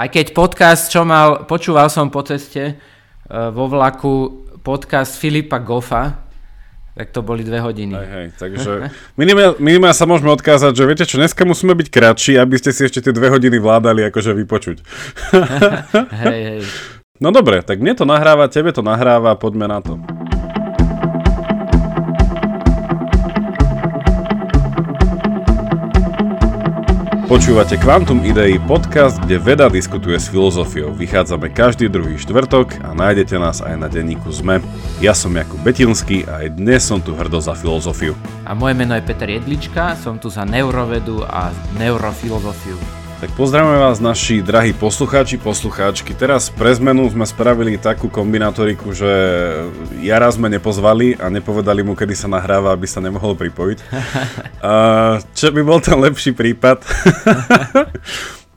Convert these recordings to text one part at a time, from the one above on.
Aj keď podcast, čo mal, počúval som po ceste uh, vo vlaku podcast Filipa Goffa, tak to boli dve hodiny. Hej, hej, takže minimálne sa môžeme odkázať, že viete čo, dneska musíme byť kratší, aby ste si ešte tie dve hodiny vládali akože vypočuť. hej, hej. No dobre, tak mne to nahráva, tebe to nahráva, poďme na to. Počúvate Quantum Idei, podcast, kde veda diskutuje s filozofiou. Vychádzame každý druhý štvrtok a nájdete nás aj na denníku ZME. Ja som Jakub Betinský a aj dnes som tu hrdo za filozofiu. A moje meno je Peter Jedlička, som tu za neurovedu a neurofilozofiu. Tak pozdravujeme vás naši drahí poslucháči, poslucháčky. Teraz pre zmenu sme spravili takú kombinatoriku, že Jara sme nepozvali a nepovedali mu, kedy sa nahráva, aby sa nemohol pripojiť. Uh, čo by bol ten lepší prípad?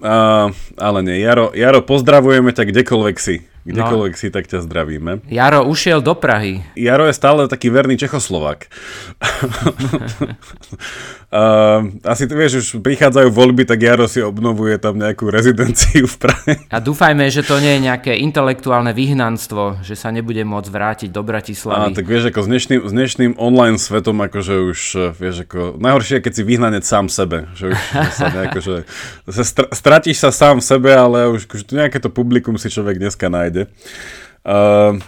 uh, ale nie, Jaro, Jaro, pozdravujeme ťa kdekoľvek si. Kdekoľvek no. si, tak ťa zdravíme. Jaro ušiel do Prahy. Jaro je stále taký verný Čechoslovák. uh, asi ty vieš, už prichádzajú voľby, tak Jaro si obnovuje tam nejakú rezidenciu v Prahe. A dúfajme, že to nie je nejaké intelektuálne vyhnanstvo, že sa nebude môcť vrátiť do Bratislavy. A tak vieš, ako s dnešným, s dnešným online svetom, akože už, vieš, ako, najhoršie je, keď si vyhnanec sám sebe, že už sa nejako, že sa str- stratíš sa sám v sebe, ale už, už nejaké to publikum si človek dneska nájde nájde. Uh,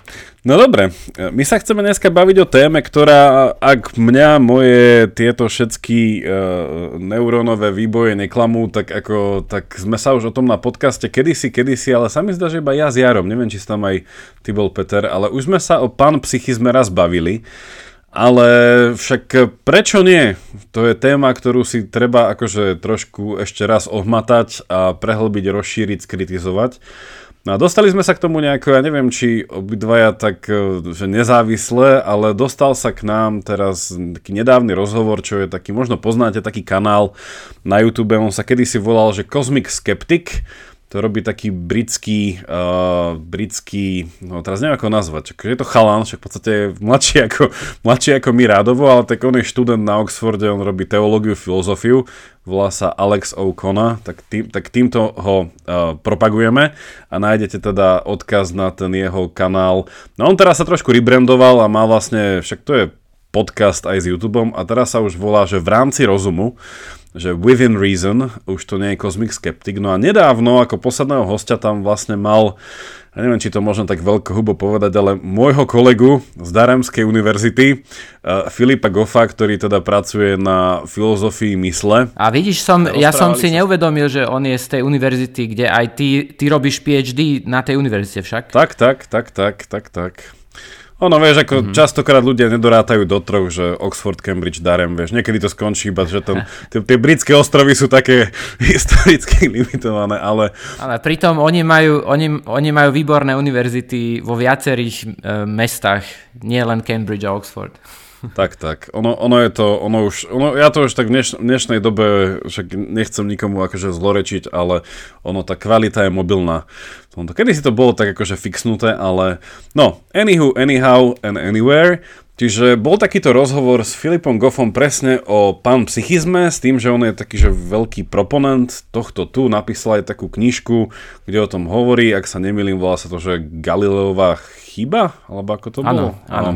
no dobre, my sa chceme dneska baviť o téme, ktorá, ak mňa moje tieto všetky uh, neurónové výboje neklamú, tak, ako, tak sme sa už o tom na podcaste kedysi, kedysi, ale sa mi zdá, že iba ja s Jarom, neviem, či tam aj ty bol Peter, ale už sme sa o pán psychizme raz bavili. Ale však prečo nie? To je téma, ktorú si treba akože trošku ešte raz ohmatať a prehlbiť, rozšíriť, skritizovať. No a dostali sme sa k tomu nejako, ja neviem, či obidvaja tak, e, že nezávisle, ale dostal sa k nám teraz taký nedávny rozhovor, čo je taký, možno poznáte taký kanál na YouTube, on sa kedysi volal, že Cosmic Skeptic, to robí taký britský, uh, britský, no teraz neviem ako nazvať, je to chalan, však v podstate je mladší ako, mladší ako my rádovo, ale tak on je študent na Oxforde, on robí teológiu, filozofiu volá sa Alex O'Connor, tak, tým, tak týmto ho uh, propagujeme a nájdete teda odkaz na ten jeho kanál. No on teraz sa trošku rebrandoval a má vlastne, však to je podcast aj s YouTubeom a teraz sa už volá, že v rámci rozumu, že Within Reason, už to nie je Cosmic Skeptic, no a nedávno ako posledného hostia tam vlastne mal ja neviem, či to môžem tak veľko hubo povedať, ale môjho kolegu z Daremskej univerzity, uh, Filipa Goffa, ktorý teda pracuje na filozofii mysle. A vidíš, som, ja som si neuvedomil, že on je z tej univerzity, kde aj ty, ty robíš PhD na tej univerzite však. Tak, tak, tak, tak, tak, tak. Ono, vieš, ako mm-hmm. častokrát ľudia nedorátajú do troch, že Oxford, Cambridge, Darem, vieš, niekedy to skončí iba, že ten, tie, tie britské ostrovy sú také historicky limitované, ale... Ale pritom oni majú, oni, oni majú výborné univerzity vo viacerých e, mestách, nie len Cambridge a Oxford. Tak, tak. Ono, ono je to, ono už, ono, ja to už tak v dneš, dnešnej dobe, však nechcem nikomu akože zlorečiť, ale ono, tá kvalita je mobilná. Kedy si to bolo tak akože fixnuté, ale no, anywho, anyhow and anywhere. Čiže bol takýto rozhovor s Filipom Goffom presne o pán psychizme, s tým, že on je taký že veľký proponent tohto tu, napísal aj takú knižku, kde o tom hovorí, ak sa nemýlim, volá sa to, že Galileová chyba, alebo ako to bolo? Áno, áno.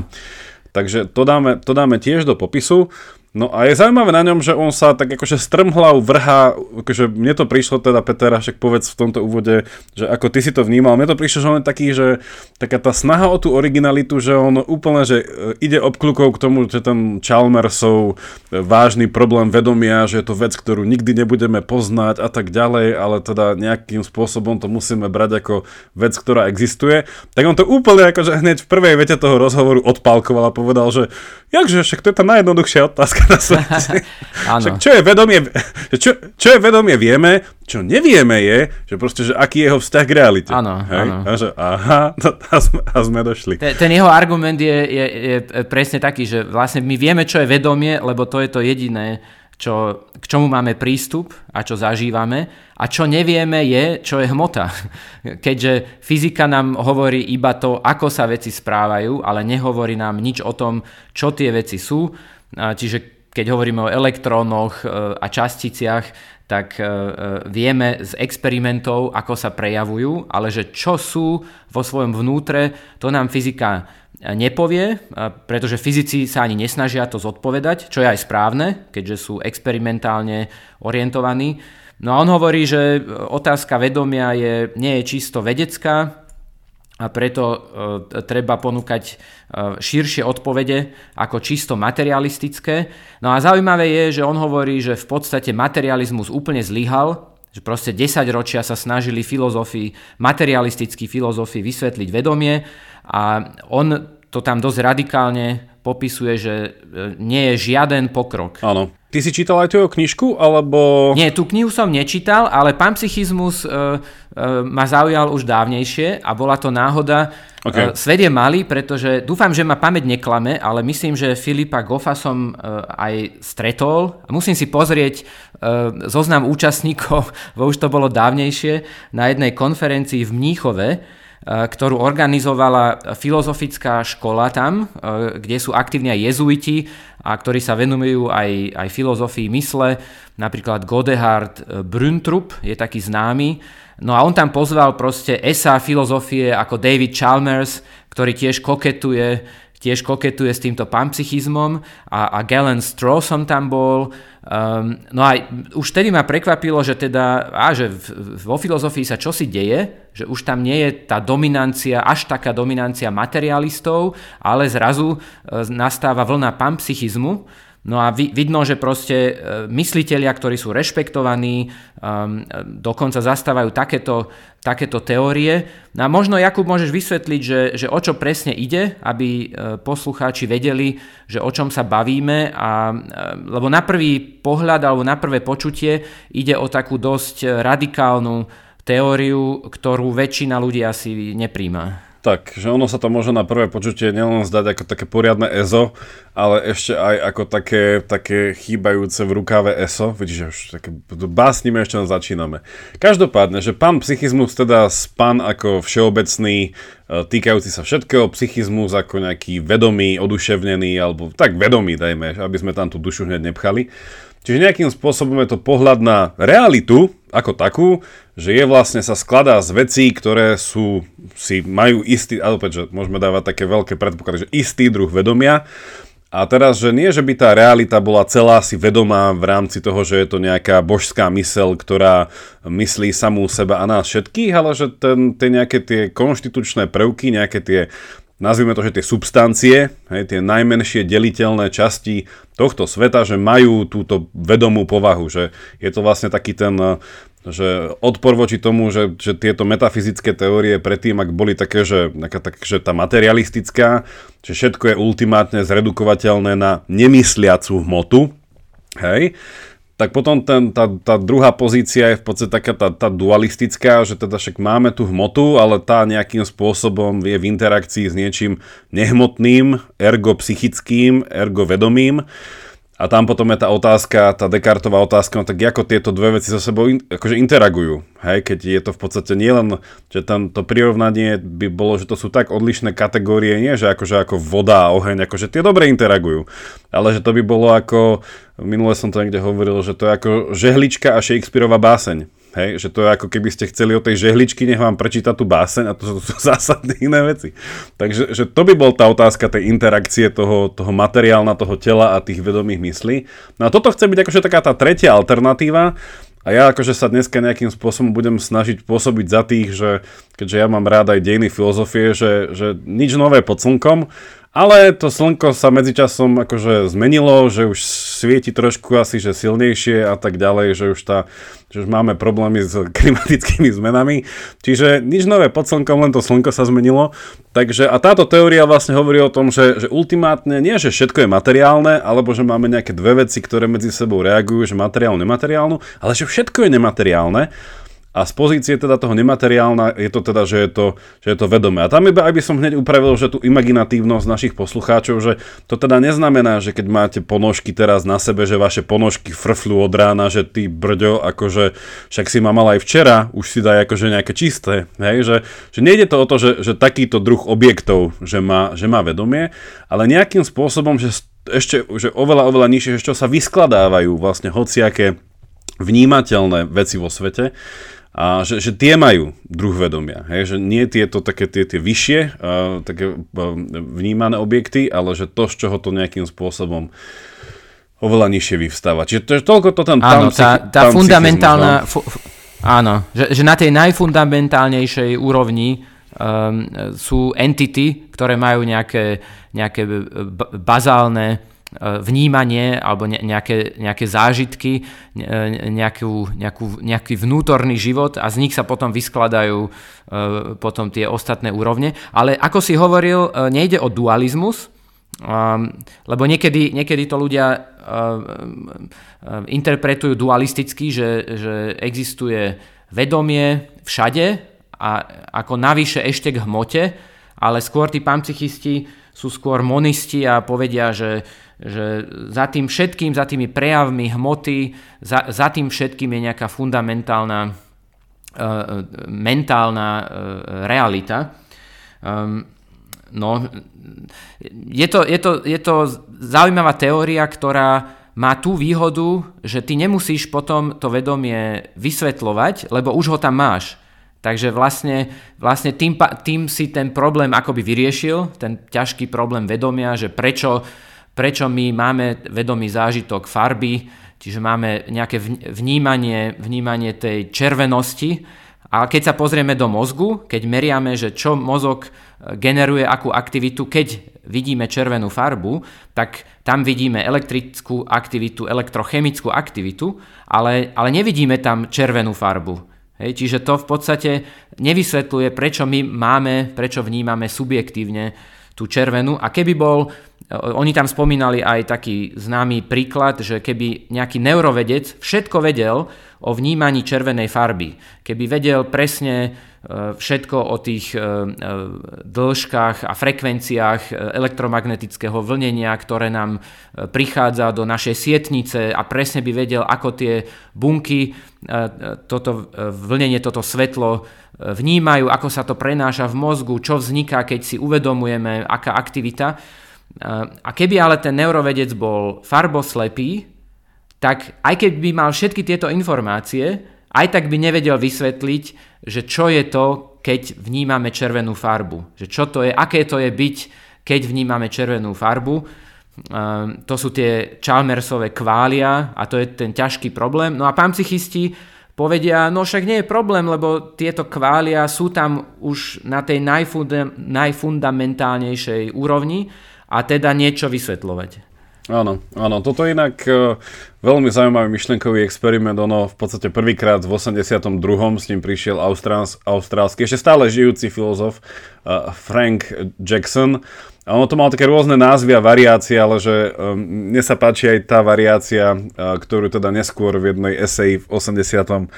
Takže to dáme, to dáme tiež do popisu. No a je zaujímavé na ňom, že on sa tak akože strmhlav vrhá, akože mne to prišlo teda Petera, však povedz v tomto úvode, že ako ty si to vnímal, mne to prišlo, že on je taký, že taká tá snaha o tú originalitu, že on úplne, že e, ide obklukou k tomu, že ten Chalmersov e, vážny problém vedomia, že je to vec, ktorú nikdy nebudeme poznať a tak ďalej, ale teda nejakým spôsobom to musíme brať ako vec, ktorá existuje. Tak on to úplne akože hneď v prvej vete toho rozhovoru odpálkoval a povedal, že jakže, však to je tá najjednoduchšia otázka otázka na svete. Však čo je vedomie, čo, čo je vedomie vieme, čo nevieme je, že proste, že aký je jeho vzťah k realite. Áno, áno. A že aha, no, a, sme, a sme došli. Ten, ten jeho argument je, je, je presne taký, že vlastne my vieme, čo je vedomie, lebo to je to jediné, čo, k čomu máme prístup a čo zažívame a čo nevieme je, čo je hmota. Keďže fyzika nám hovorí iba to, ako sa veci správajú, ale nehovorí nám nič o tom, čo tie veci sú, Čiže keď hovoríme o elektrónoch e, a časticiach, tak vieme z experimentov, ako sa prejavujú, ale že čo sú vo svojom vnútre, to nám fyzika nepovie, pretože fyzici sa ani nesnažia to zodpovedať, čo je aj správne, keďže sú experimentálne orientovaní. No a on hovorí, že otázka vedomia je, nie je čisto vedecká, a preto e, treba ponúkať e, širšie odpovede ako čisto materialistické. No a zaujímavé je, že on hovorí, že v podstate materializmus úplne zlyhal, že proste 10 ročia sa snažili filozofii, materialistickí filozofii vysvetliť vedomie a on to tam dosť radikálne popisuje, že e, nie je žiaden pokrok. Áno. Ty si čítal aj tú knižku, alebo... Nie, tú knihu som nečítal, ale panpsychizmus e, e, ma zaujal už dávnejšie a bola to náhoda. Okay. E, svet je malý, pretože dúfam, že ma pamäť neklame, ale myslím, že Filipa Goffa som e, aj stretol. Musím si pozrieť e, zoznam účastníkov, bo už to bolo dávnejšie, na jednej konferencii v Mníchove, ktorú organizovala filozofická škola tam, kde sú aktívni aj jezuiti a ktorí sa venujú aj, aj filozofii mysle, napríklad Godehard Brüntrup je taký známy. No a on tam pozval proste esa filozofie ako David Chalmers, ktorý tiež koketuje tiež koketuje s týmto panpsychizmom a, a Galen Strawson tam bol. Um, no a už tedy ma prekvapilo, že teda, a že v, vo filozofii sa čosi deje, že už tam nie je tá dominancia, až taká dominancia materialistov, ale zrazu e, nastáva vlna panpsychizmu, No a vidno, že proste e, mysliteľia, ktorí sú rešpektovaní, um, dokonca zastávajú takéto, takéto teórie. No a možno, Jakub, môžeš vysvetliť, že, že o čo presne ide, aby e, poslucháči vedeli, že o čom sa bavíme. A, lebo na prvý pohľad alebo na prvé počutie ide o takú dosť radikálnu teóriu, ktorú väčšina ľudí asi nepríjma. Tak, že ono sa to môže na prvé počutie nielen zdať ako také poriadne EZO, ale ešte aj ako také, také chýbajúce v rukáve ESO. Vidíš, už také básnime ešte začíname. Každopádne, že pán psychizmus, teda pán ako všeobecný, e, týkajúci sa všetkého, psychizmus ako nejaký vedomý, oduševnený, alebo tak vedomý, dajme, aby sme tam tú dušu hneď nepchali. Čiže nejakým spôsobom je to pohľad na realitu ako takú, že je vlastne sa skladá z vecí, ktoré sú, si majú istý, ale opäť, že môžeme dávať také veľké predpoklady, že istý druh vedomia. A teraz, že nie, že by tá realita bola celá si vedomá v rámci toho, že je to nejaká božská mysel, ktorá myslí samú seba a nás všetkých, ale že ten, tie nejaké tie konštitučné prvky, nejaké tie nazvime to, že tie substancie, hej, tie najmenšie deliteľné časti tohto sveta, že majú túto vedomú povahu, že je to vlastne taký ten že odpor voči tomu, že, že tieto metafyzické teórie predtým, ak boli také, že, tak, že tá materialistická, že všetko je ultimátne zredukovateľné na nemysliacu hmotu, hej, tak potom ten, tá, tá druhá pozícia je v podstate taká tá, tá dualistická, že teda však máme tú hmotu, ale tá nejakým spôsobom je v interakcii s niečím nehmotným, ergo psychickým, ergo vedomým. A tam potom je tá otázka, tá Descartová otázka, no tak ako tieto dve veci so sebou in, akože interagujú. Hej, keď je to v podstate nielen, že tam to prirovnanie by bolo, že to sú tak odlišné kategórie, nie že akože ako voda a oheň, akože tie dobre interagujú. Ale že to by bolo ako, minule som to niekde hovoril, že to je ako žehlička a Shakespeareová báseň. Hej, že to je ako keby ste chceli o tej žehličky, nech vám prečíta tú báseň a to sú, to sú zásadné iné veci. Takže že to by bol tá otázka tej interakcie toho, toho materiálna, toho tela a tých vedomých myslí. No a toto chce byť akože taká tá tretia alternatíva, a ja akože sa dneska nejakým spôsobom budem snažiť pôsobiť za tých, že keďže ja mám rád aj dejiny filozofie, že, že nič nové pod slnkom, ale to slnko sa medzičasom akože zmenilo, že už svieti trošku asi že silnejšie a tak ďalej, že už, tá, že už máme problémy s klimatickými zmenami. Čiže nič nové pod slnkom, len to slnko sa zmenilo. Takže a táto teória vlastne hovorí o tom, že, že ultimátne nie, že všetko je materiálne, alebo že máme nejaké dve veci, ktoré medzi sebou reagujú, že materiálnu, nemateriálnu, ale že všetko je nemateriálne. A z pozície teda toho nemateriálna je to teda, že je to, že je to vedomé. A tam iba aj som hneď upravil, že tú imaginatívnosť našich poslucháčov, že to teda neznamená, že keď máte ponožky teraz na sebe, že vaše ponožky frfľú od rána, že ty brďo, akože však si ma mal aj včera, už si daj akože nejaké čisté. Hej? Že, že nejde to o to, že, že takýto druh objektov, že má, že má vedomie, ale nejakým spôsobom, že ešte že oveľa, oveľa nižšie, že čo sa vyskladávajú vlastne hociaké vnímateľné veci vo svete a že, že tie majú druh vedomia. Hej? Že nie tieto také tie, tie vyššie uh, také uh, vnímané objekty, ale že to, z čoho to nejakým spôsobom oveľa nižšie vyvstáva. Čiže to toľko to ten Áno, tá, tá fundamentálna... Fu, áno, že, že na tej najfundamentálnejšej úrovni um, sú entity, ktoré majú nejaké, nejaké bazálne vnímanie alebo nejaké, nejaké zážitky, nejakú, nejakú, nejaký vnútorný život a z nich sa potom vyskladajú uh, potom tie ostatné úrovne. Ale ako si hovoril, nejde o dualizmus, um, lebo niekedy, niekedy to ľudia interpretujú dualisticky, že, že existuje vedomie všade a ako navyše ešte k hmote, ale skôr tí panpsychisti sú skôr monisti a povedia, že, že za tým všetkým, za tými prejavmi hmoty, za, za tým všetkým je nejaká fundamentálna uh, mentálna uh, realita. Um, no, je to, je, to, je to zaujímavá teória, ktorá má tú výhodu, že ty nemusíš potom to vedomie vysvetľovať, lebo už ho tam máš. Takže vlastne, vlastne tým, tým si ten problém akoby vyriešil, ten ťažký problém vedomia, že prečo, prečo my máme vedomý zážitok farby, čiže máme nejaké vnímanie, vnímanie tej červenosti. A keď sa pozrieme do mozgu, keď meriame, že čo mozog e, generuje akú aktivitu, keď vidíme červenú farbu, tak tam vidíme elektrickú aktivitu, elektrochemickú aktivitu, ale, ale nevidíme tam červenú farbu. Hej, čiže to v podstate nevysvetľuje, prečo my máme, prečo vnímame subjektívne tú červenú. A keby bol, oni tam spomínali aj taký známy príklad, že keby nejaký neurovedec všetko vedel o vnímaní červenej farby, keby vedel presne e, všetko o tých e, dĺžkach a frekvenciách elektromagnetického vlnenia, ktoré nám prichádza do našej sietnice a presne by vedel, ako tie bunky toto vlnenie, toto svetlo vnímajú, ako sa to prenáša v mozgu, čo vzniká, keď si uvedomujeme, aká aktivita. A keby ale ten neurovedec bol farboslepý, tak aj keď by mal všetky tieto informácie, aj tak by nevedel vysvetliť, že čo je to, keď vnímame červenú farbu. Že čo to je, aké to je byť, keď vnímame červenú farbu Ehm, to sú tie Chalmersové kvália a to je ten ťažký problém. No a pán psychisti povedia, no však nie je problém, lebo tieto kvália sú tam už na tej najfunda- najfundamentálnejšej úrovni a teda niečo vysvetľovať. Áno, áno, toto je inak uh, veľmi zaujímavý myšlenkový experiment, ono v podstate prvýkrát v 82. s ním prišiel austrálsky, austrálsky ešte stále žijúci filozof uh, Frank Jackson a ono to malo také rôzne názvy a variácie, ale že um, mne sa páči aj tá variácia, uh, ktorú teda neskôr v jednej eseji v 80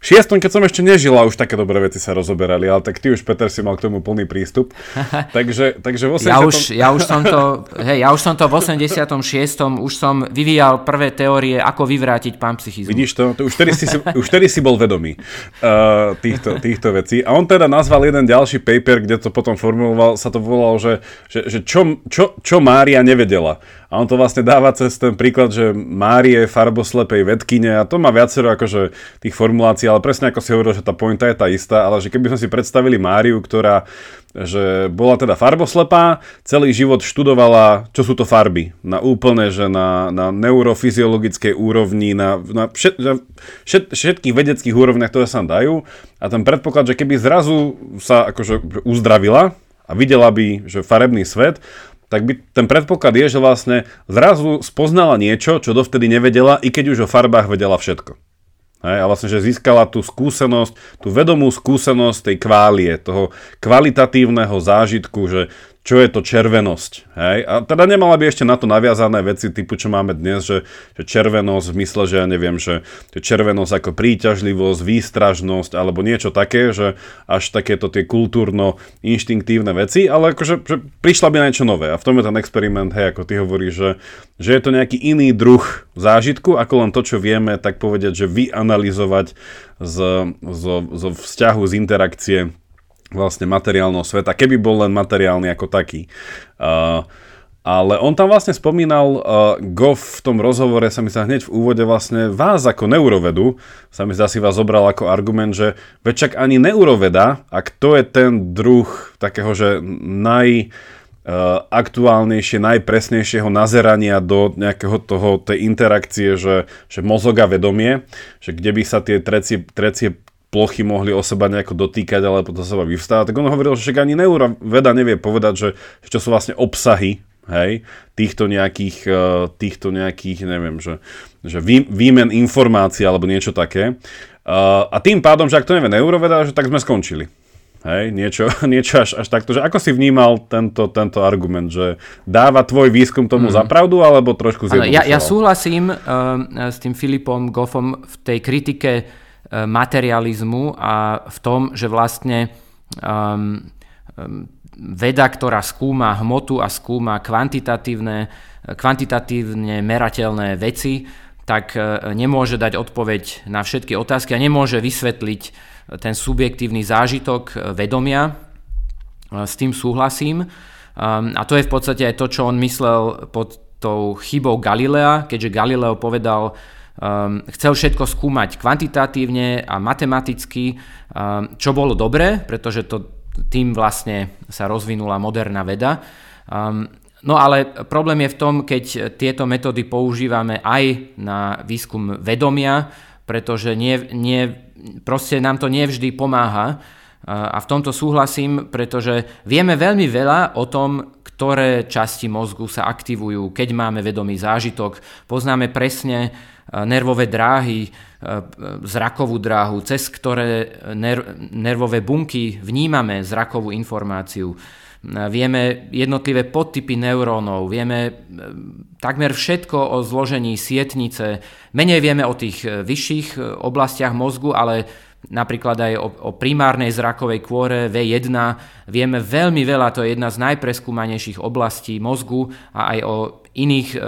šiestom, keď som ešte nežil a už také dobré veci sa rozoberali, ale tak ty už, Peter, si mal k tomu plný prístup. takže, takže v 80... ja, už, ja, už som to, hej, ja už som to v 86. už som vyvíjal prvé teórie, ako vyvrátiť pán psychizmus. Vidíš to? to už, tedy si, už tedy si bol vedomý uh, týchto, týchto vecí. A on teda nazval jeden ďalší paper, kde to potom formuloval, sa to volalo, že, že, že čo, čo, čo Mária nevedela. A on to vlastne dáva cez ten príklad, že Márie farboslepej vedkine a to má viacero akože tých formulácií, ale presne ako si hovoril, že tá pointa je tá istá, ale že keby sme si predstavili Máriu, ktorá že bola teda farboslepá, celý život študovala, čo sú to farby. Na úplne, že na, na neurofyziologickej úrovni, na, na všet, všet, všetkých vedeckých úrovniach, ktoré sa dajú. A ten predpoklad, že keby zrazu sa akože uzdravila a videla by, že farebný svet, tak by ten predpoklad je, že vlastne zrazu spoznala niečo, čo dovtedy nevedela, i keď už o farbách vedela všetko. Hej, a vlastne, že získala tú skúsenosť, tú vedomú skúsenosť tej kválie, toho kvalitatívneho zážitku, že čo je to červenosť. Hej? A teda nemala by ešte na to naviazané veci typu, čo máme dnes, že, že červenosť v mysle, že ja neviem, že, červenosť ako príťažlivosť, výstražnosť alebo niečo také, že až takéto tie kultúrno-inštinktívne veci, ale akože že prišla by na niečo nové. A v tom je ten experiment, hej, ako ty hovoríš, že, že je to nejaký iný druh zážitku, ako len to, čo vieme, tak povedať, že vyanalizovať z, z, z vzťahu, z interakcie vlastne materiálneho sveta, keby bol len materiálny ako taký. Uh, Ale on tam vlastne spomínal, uh, Goff v tom rozhovore sa mi sa hneď v úvode vlastne vás ako neurovedu, sa mi zdá si vás zobral ako argument, že veď ani neuroveda, ak to je ten druh takého, že naj aktuálnejšie, najpresnejšieho nazerania do nejakého toho, tej interakcie, že, že mozog a vedomie, že kde by sa tie trecie, trecie plochy mohli o seba nejako dotýkať, ale potom seba vyvstáva, tak on hovoril, že ani neuroveda nevie povedať, že, čo sú vlastne obsahy hej, týchto nejakých, uh, týchto nejakých, neviem, že, že vý, výmen informácií alebo niečo také. Uh, a tým pádom, že ak to nevie neuroveda, že tak sme skončili. Hej, niečo, niečo až, až takto, že ako si vnímal tento, tento argument, že dáva tvoj výskum tomu mm. zapravdu, alebo trošku zjednodušoval? Ja, ja súhlasím uh, s tým Filipom Goffom v tej kritike materializmu a v tom, že vlastne um, veda, ktorá skúma hmotu a skúma kvantitatívne, kvantitatívne merateľné veci, tak e, nemôže dať odpoveď na všetky otázky a nemôže vysvetliť ten subjektívny zážitok vedomia. S tým súhlasím. A to je v podstate aj to, čo on myslel pod tou chybou Galilea, keďže Galileo povedal, um, chcel všetko skúmať kvantitatívne a matematicky, um, čo bolo dobré, pretože to tým vlastne sa rozvinula moderná veda. Um, no ale problém je v tom, keď tieto metódy používame aj na výskum vedomia, pretože nie, nie, proste nám to nevždy pomáha. A v tomto súhlasím, pretože vieme veľmi veľa o tom, ktoré časti mozgu sa aktivujú, keď máme vedomý zážitok. Poznáme presne nervové dráhy, zrakovú dráhu, cez ktoré ner- nervové bunky vnímame zrakovú informáciu. Vieme jednotlivé podtypy neurónov, vieme e, takmer všetko o zložení sietnice. Menej vieme o tých e, vyšších e, oblastiach mozgu, ale napríklad aj o, o primárnej zrakovej kôre V1 vieme veľmi veľa, to je jedna z najpreskúmanejších oblastí mozgu a aj o iných e,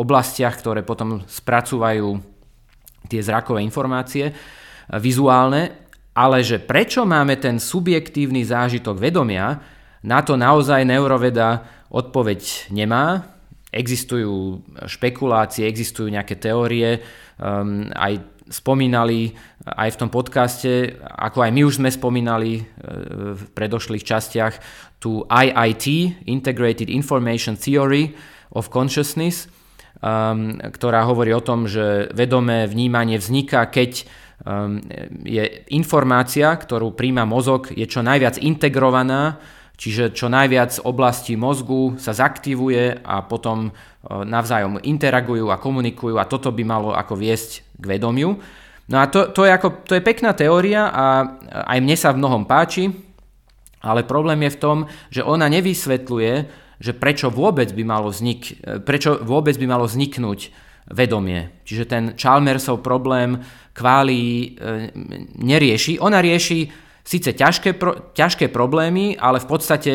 oblastiach, ktoré potom spracúvajú tie zrakové informácie e, vizuálne, ale že prečo máme ten subjektívny zážitok vedomia, na to naozaj neuroveda odpoveď nemá. Existujú špekulácie, existujú nejaké teórie, um, aj spomínali aj v tom podcaste, ako aj my už sme spomínali uh, v predošlých častiach, tu IIT, Integrated Information Theory of Consciousness, um, ktorá hovorí o tom, že vedomé vnímanie vzniká, keď um, je informácia, ktorú príjma mozog, je čo najviac integrovaná, čiže čo najviac oblastí mozgu sa zaktivuje a potom uh, navzájom interagujú a komunikujú a toto by malo ako viesť k vedomiu. No a to, to, je ako, to je pekná teória a aj mne sa v mnohom páči, ale problém je v tom, že ona nevysvetľuje, že prečo vôbec by malo, vznik, prečo vôbec by malo vzniknúť vedomie. Čiže ten Chalmersov problém kváli e, nerieši. Ona rieši síce ťažké, pro, ťažké problémy, ale v podstate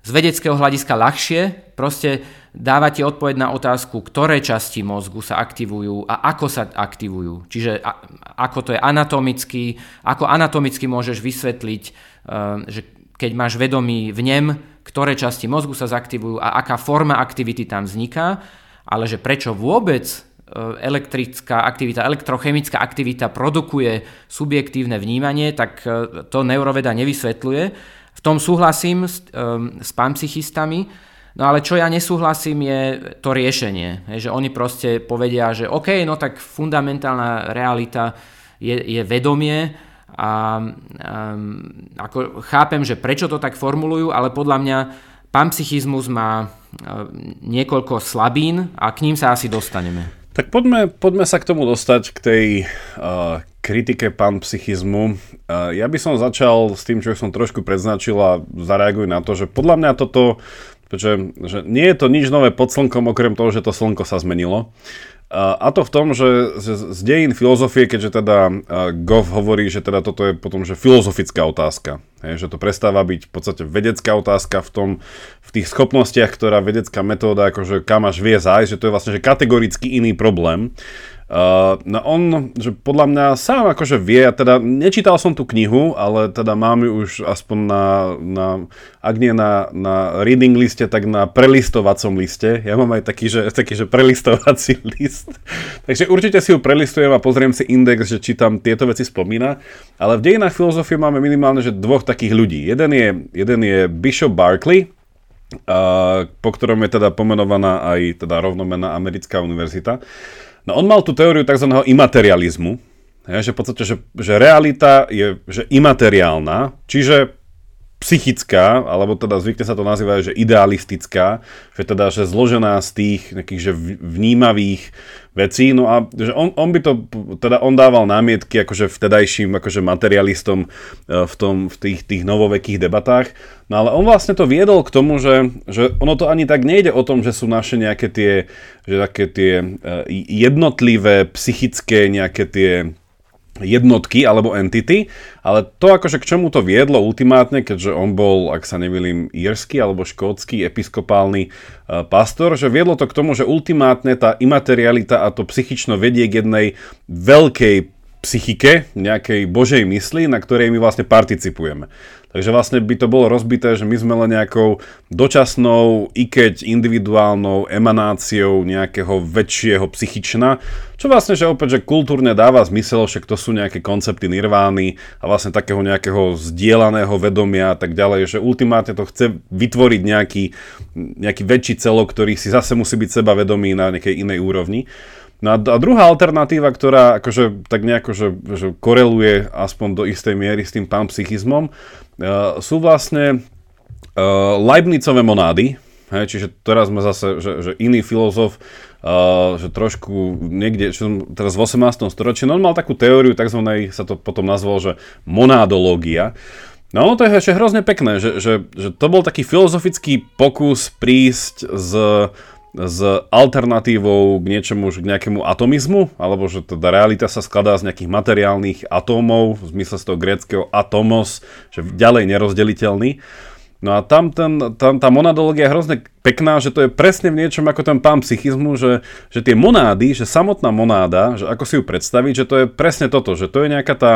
z vedeckého hľadiska ľahšie. Proste dáva ti odpoveď na otázku, ktoré časti mozgu sa aktivujú a ako sa aktivujú. Čiže a, ako to je anatomicky, ako anatomicky môžeš vysvetliť, e, že keď máš vedomý vnem, ktoré časti mozgu sa zaktivujú a aká forma aktivity tam vzniká, ale že prečo vôbec e, elektrická aktivita, elektrochemická aktivita produkuje subjektívne vnímanie, tak e, to neuroveda nevysvetľuje. V tom súhlasím s, s panpsychistami, no ale čo ja nesúhlasím je to riešenie. Že oni proste povedia, že OK, no tak fundamentálna realita je, je vedomie, a um, ako chápem, že prečo to tak formulujú, ale podľa mňa panpsychizmus má uh, niekoľko slabín a k ním sa asi dostaneme. Tak poďme, poďme sa k tomu dostať, k tej uh, kritike panpsychizmu. Uh, ja by som začal s tým, čo som trošku predznačil a zareaguj na to, že podľa mňa toto, že, že nie je to nič nové pod slnkom, okrem toho, že to slnko sa zmenilo. A to v tom, že z dejín filozofie, keďže teda Goff hovorí, že teda toto je potom že filozofická otázka, že to prestáva byť v podstate vedecká otázka v tom, v tých schopnostiach, ktorá vedecká metóda akože kam až vie zájsť, že to je vlastne že kategoricky iný problém. Uh, no on, že podľa mňa sám akože vie, a teda nečítal som tú knihu, ale teda mám ju už aspoň na, na ak nie na, na reading liste, tak na prelistovacom liste. Ja mám aj taký, že, taký, že prelistovací list. Takže určite si ju prelistujem a pozriem si index, že či tam tieto veci spomína. Ale v dejinách filozofie máme minimálne že dvoch takých ľudí. Jeden je, jeden je Bishop Barkley, uh, po ktorom je teda pomenovaná aj teda rovnomená americká univerzita. No on mal tú teóriu tzv. imaterializmu, že v podstate, že, že realita je že imateriálna, čiže psychická, alebo teda zvykne sa to nazývať, že idealistická, že teda, že zložená z tých nejakých, že vnímavých vecí, no a že on, on by to, teda on dával námietky akože vtedajším akože materialistom e, v, tom, v tých, tých novovekých debatách, no ale on vlastne to viedol k tomu, že, že ono to ani tak nejde o tom, že sú naše nejaké tie, že také tie e, jednotlivé psychické nejaké tie jednotky alebo entity, ale to akože k čomu to viedlo ultimátne, keďže on bol, ak sa nemýlim, írsky alebo škótsky episkopálny uh, pastor, že viedlo to k tomu, že ultimátne tá imaterialita a to psychično vedie k jednej veľkej psychike, nejakej božej mysli, na ktorej my vlastne participujeme. Takže vlastne by to bolo rozbité, že my sme len nejakou dočasnou, i keď individuálnou emanáciou nejakého väčšieho psychična, čo vlastne, že opäť, že kultúrne dáva zmysel, však to sú nejaké koncepty nirvány a vlastne takého nejakého zdieľaného vedomia a tak ďalej, že ultimátne to chce vytvoriť nejaký, nejaký väčší celok, ktorý si zase musí byť sebavedomý na nejakej inej úrovni. No a, druhá alternatíva, ktorá akože tak nejako že, že koreluje aspoň do istej miery s tým panpsychizmom, sú vlastne uh, Leibnicové monády, hej, čiže teraz sme zase, že, že iný filozof, uh, že trošku niekde, čo som teraz v 18. storočí, no on mal takú teóriu, tzv. sa to potom nazvalo, že monádológia, No ono to je ešte hrozne pekné, že, že, že to bol taký filozofický pokus prísť z s alternatívou k niečomu, k nejakému atomizmu, alebo že teda realita sa skladá z nejakých materiálnych atómov, v zmysle z toho gréckého atomos, že ďalej nerozdeliteľný. No a tam, ten, tam tá monadológia je hrozne pekná, že to je presne v niečom ako ten pán psychizmu, že, že tie monády, že samotná monáda, že ako si ju predstaviť, že to je presne toto, že to je nejaká tá,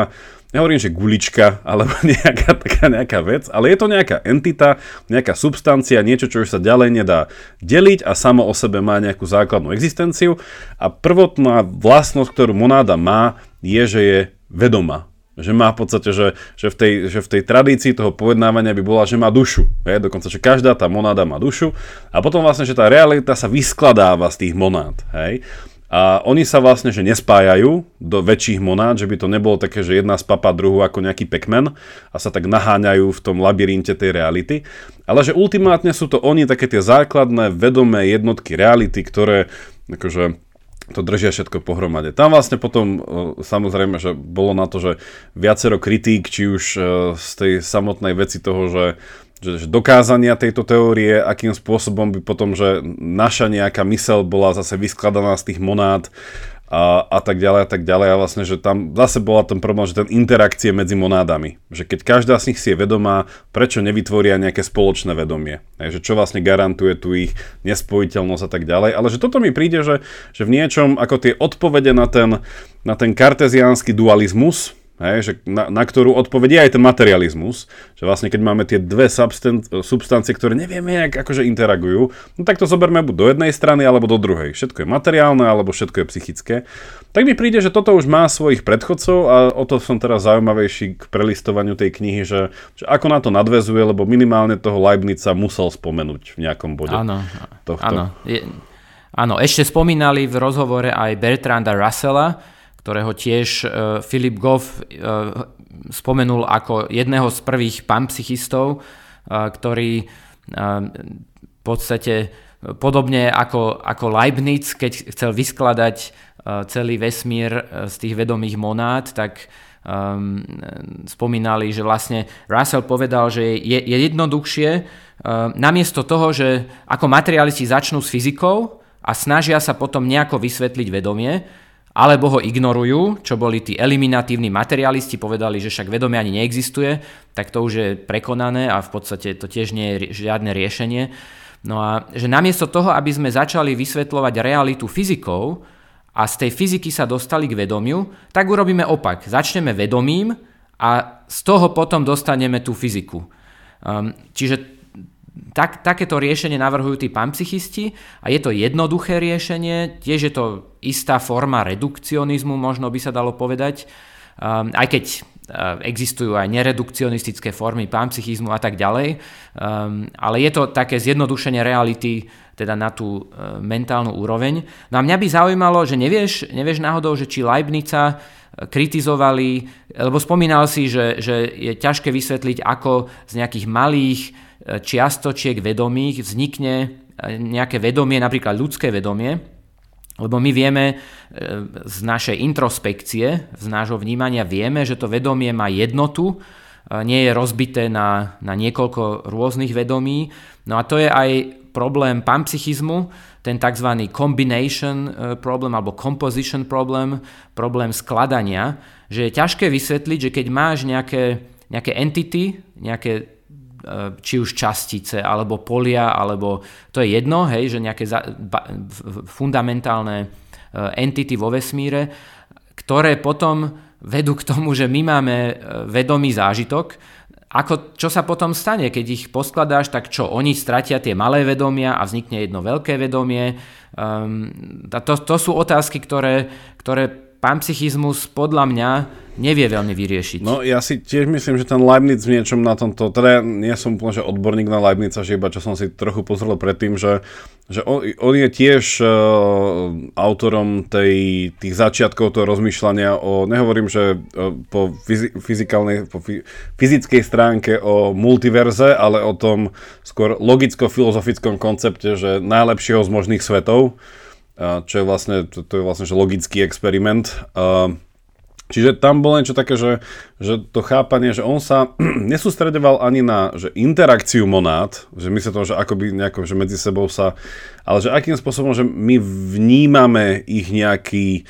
nehovorím, že gulička, alebo nejaká taká nejaká vec, ale je to nejaká entita, nejaká substancia, niečo, čo už sa ďalej nedá deliť a samo o sebe má nejakú základnú existenciu a prvotná vlastnosť, ktorú monáda má, je, že je vedomá. Že má v podstate, že, že, v tej, že v tej tradícii toho povednávania by bola, že má dušu. Je? Dokonca, že každá tá monáda má dušu a potom vlastne, že tá realita sa vyskladáva z tých monád. Hej? A oni sa vlastne, že nespájajú do väčších monád, že by to nebolo také, že jedna spapa druhú ako nejaký pekmen a sa tak naháňajú v tom labyrinte tej reality. Ale že ultimátne sú to oni také tie základné vedomé jednotky reality, ktoré akože to držia všetko pohromade. Tam vlastne potom e, samozrejme, že bolo na to, že viacero kritík, či už e, z tej samotnej veci toho, že, že, že dokázania tejto teórie, akým spôsobom by potom, že naša nejaká mysel bola zase vyskladaná z tých monád a, a tak ďalej a tak ďalej. A vlastne, že tam zase bola ten problém, že ten interakcie medzi monádami, že keď každá z nich si je vedomá, prečo nevytvoria nejaké spoločné vedomie, že čo vlastne garantuje tu ich nespojiteľnosť a tak ďalej, ale že toto mi príde, že, že v niečom ako tie odpovede na ten, na ten karteziánsky dualizmus, Hej, že na, na ktorú odpovedie aj ten materializmus, že vlastne keď máme tie dve substan- substancie, ktoré nevieme, jak akože interagujú, no tak to zoberme buď do jednej strany alebo do druhej. Všetko je materiálne alebo všetko je psychické. Tak mi príde, že toto už má svojich predchodcov a o to som teraz zaujímavejší k prelistovaniu tej knihy, že, že ako na to nadvezuje, lebo minimálne toho Leibnica musel spomenúť v nejakom bode. Áno, áno. Je, áno, ešte spomínali v rozhovore aj Bertranda Russella, ktorého tiež Philip Goff uh, spomenul ako jedného z prvých panpsychistov, uh, ktorý v podstate podobne ako, ako Leibniz, keď chcel vyskladať celý vesmír z tých vedomých monád, tak um, spomínali, že vlastne Russell povedal, že je, je jednoduchšie uh, namiesto toho, že ako materialisti začnú s fyzikou a snažia sa potom nejako vysvetliť vedomie, alebo ho ignorujú, čo boli tí eliminatívni materialisti, povedali, že však vedomie ani neexistuje, tak to už je prekonané a v podstate to tiež nie je žiadne riešenie. No a že namiesto toho, aby sme začali vysvetľovať realitu fyzikou a z tej fyziky sa dostali k vedomiu, tak urobíme opak. Začneme vedomím a z toho potom dostaneme tú fyziku. Um, čiže tak, takéto riešenie navrhujú tí panpsychisti a je to jednoduché riešenie, tiež je to istá forma redukcionizmu, možno by sa dalo povedať, um, aj keď uh, existujú aj neredukcionistické formy panpsychizmu a tak ďalej, um, ale je to také zjednodušenie reality teda na tú uh, mentálnu úroveň. No a mňa by zaujímalo, že nevieš, nevieš náhodou, že či Leibnica kritizovali, lebo spomínal si, že, že je ťažké vysvetliť, ako z nejakých malých čiastočiek vedomých vznikne e, nejaké vedomie, napríklad ľudské vedomie, lebo my vieme e, z našej introspekcie, z nášho vnímania vieme, že to vedomie má jednotu, e, nie je rozbité na, na niekoľko rôznych vedomí. No a to je aj problém panpsychizmu, ten tzv. combination problem alebo composition problem, problém skladania, že je ťažké vysvetliť, že keď máš nejaké, nejaké entity, nejaké či už častice, alebo polia, alebo to je jedno, hej, že nejaké za, ba, fundamentálne e, entity vo vesmíre, ktoré potom vedú k tomu, že my máme e, vedomý zážitok, ako, čo sa potom stane, keď ich poskladáš, tak čo, oni stratia tie malé vedomia a vznikne jedno veľké vedomie. Um, to, to sú otázky, ktoré, ktoré panpsychizmus podľa mňa nevie veľmi vyriešiť. No ja si tiež myslím, že ten Leibniz v niečom na tomto, teda nie som úplne že odborník na Leibnica, že iba čo som si trochu pozrel predtým, že, že on, on je tiež uh, autorom tej, tých začiatkov toho rozmýšľania o, nehovorím, že uh, po, fyzikálnej, po fyzickej stránke o multiverze, ale o tom skôr logicko-filozofickom koncepte, že najlepšieho z možných svetov čo je vlastne, to, to je vlastne že logický experiment. Čiže tam bolo niečo také, že, že to chápanie, že on sa nesústredoval ani na že interakciu monád, že my sa to, že akoby nejako, že medzi sebou sa, ale že akým spôsobom, že my vnímame ich nejaký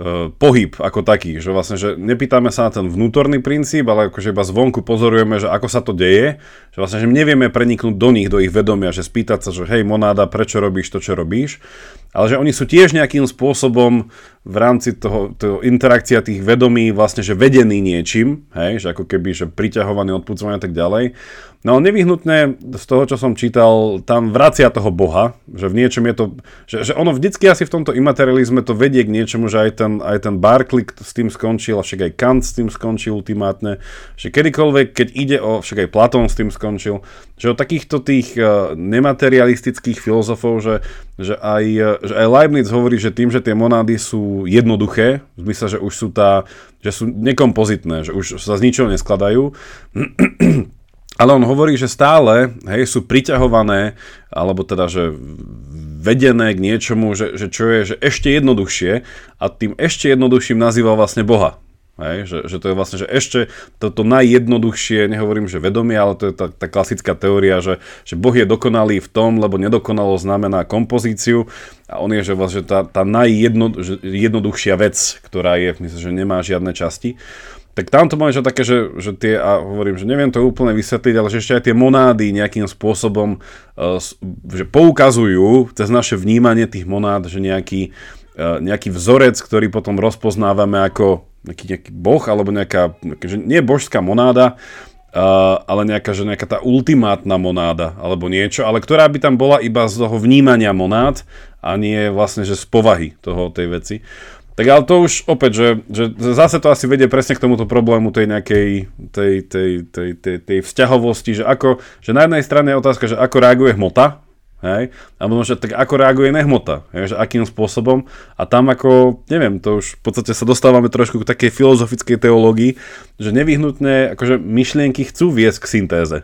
uh, pohyb ako taký, že vlastne, že nepýtame sa na ten vnútorný princíp, ale akože iba zvonku pozorujeme, že ako sa to deje, že vlastne, že nevieme preniknúť do nich, do ich vedomia, že spýtať sa, že hej monáda, prečo robíš to, čo robíš, ale že oni sú tiež nejakým spôsobom v rámci toho, toho interakcia tých vedomí vlastne, že vedení niečím, hej, že ako keby, že priťahovaný, odpudzovaný a tak ďalej. No nevyhnutne z toho, čo som čítal, tam vracia toho Boha, že v niečom je to, že, že ono vždycky asi v tomto imaterializme to vedie k niečomu, že aj ten, aj ten Barclay s tým skončil, a však aj Kant s tým skončil ultimátne, že kedykoľvek, keď ide o, však aj Platón s tým skončil, že o takýchto tých uh, nematerialistických filozofov, že, že, aj, uh, že aj Leibniz hovorí, že tým, že tie monády sú jednoduché, v zmysle, že už sú tá, že sú nekompozitné, že už sa z ničoho neskladajú, ale on hovorí, že stále hej, sú priťahované, alebo teda, že vedené k niečomu, že, že čo je že ešte jednoduchšie a tým ešte jednoduchším nazýva vlastne Boha. Hej, že, že to je vlastne, že ešte toto najjednoduchšie, nehovorím, že vedomie, ale to je tá, tá klasická teória, že, že Boh je dokonalý v tom, lebo nedokonalo znamená kompozíciu a on je, že vlastne tá, tá najjednoduchšia vec, ktorá je, myslím, že nemá žiadne časti. Tak tam to máme také, že, že tie, a hovorím, že neviem to úplne vysvetliť, ale že ešte aj tie monády nejakým spôsobom uh, že poukazujú cez naše vnímanie tých monád, že nejaký, uh, nejaký vzorec, ktorý potom rozpoznávame ako nejaký, nejaký boh, alebo nejaká, že nie božská monáda, uh, ale nejaká, že nejaká tá ultimátna monáda, alebo niečo, ale ktorá by tam bola iba z toho vnímania monád a nie vlastne, že z povahy toho, tej veci. Tak ale to už opäť, že, že zase to asi vedie presne k tomuto problému tej nejakej tej, tej, tej, tej, tej vzťahovosti, že ako, že na jednej strane je otázka, že ako reaguje hmota, Hej? A možno, že tak ako reaguje nehmota, hej? že akým spôsobom. A tam ako, neviem, to už v podstate sa dostávame trošku k takej filozofickej teológii, že nevyhnutne akože myšlienky chcú viesť k syntéze.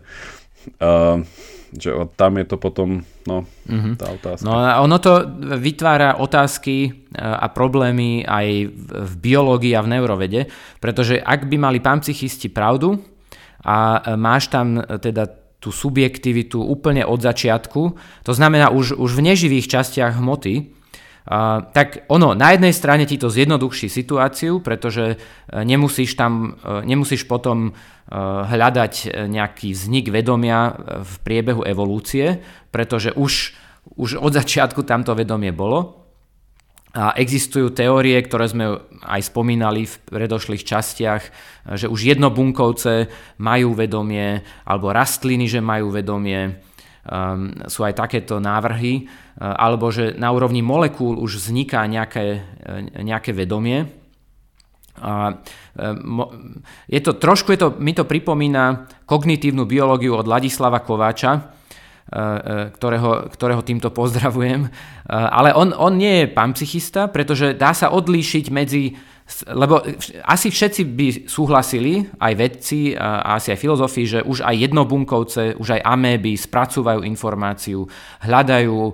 Uh, že tam je to potom no, mm-hmm. tá otázka. No a ono to vytvára otázky a problémy aj v biológii a v neurovede, pretože ak by mali panpsychisti pravdu a máš tam teda tú subjektivitu úplne od začiatku, to znamená už, už v neživých častiach hmoty, Uh, tak ono, na jednej strane ti to zjednoduchší situáciu, pretože uh, nemusíš tam, uh, nemusíš potom hľadať nejaký vznik vedomia v priebehu evolúcie, pretože už, už od začiatku tamto vedomie bolo. A existujú teórie, ktoré sme aj spomínali v predošlých častiach, že už jednobunkovce majú vedomie, alebo rastliny, že majú vedomie. Um, sú aj takéto návrhy, uh, alebo že na úrovni molekúl už vzniká nejaké, nejaké vedomie. A, um, je to, trošku je to, mi to pripomína kognitívnu biológiu od Ladislava Kováča, ktorého, ktorého týmto pozdravujem. Eh, ale on, on nie je psychista, pretože dá sa odlíšiť medzi lebo asi všetci by súhlasili, aj vedci a asi aj filozofi, že už aj jednobunkovce, už aj améby spracúvajú informáciu, hľadajú e,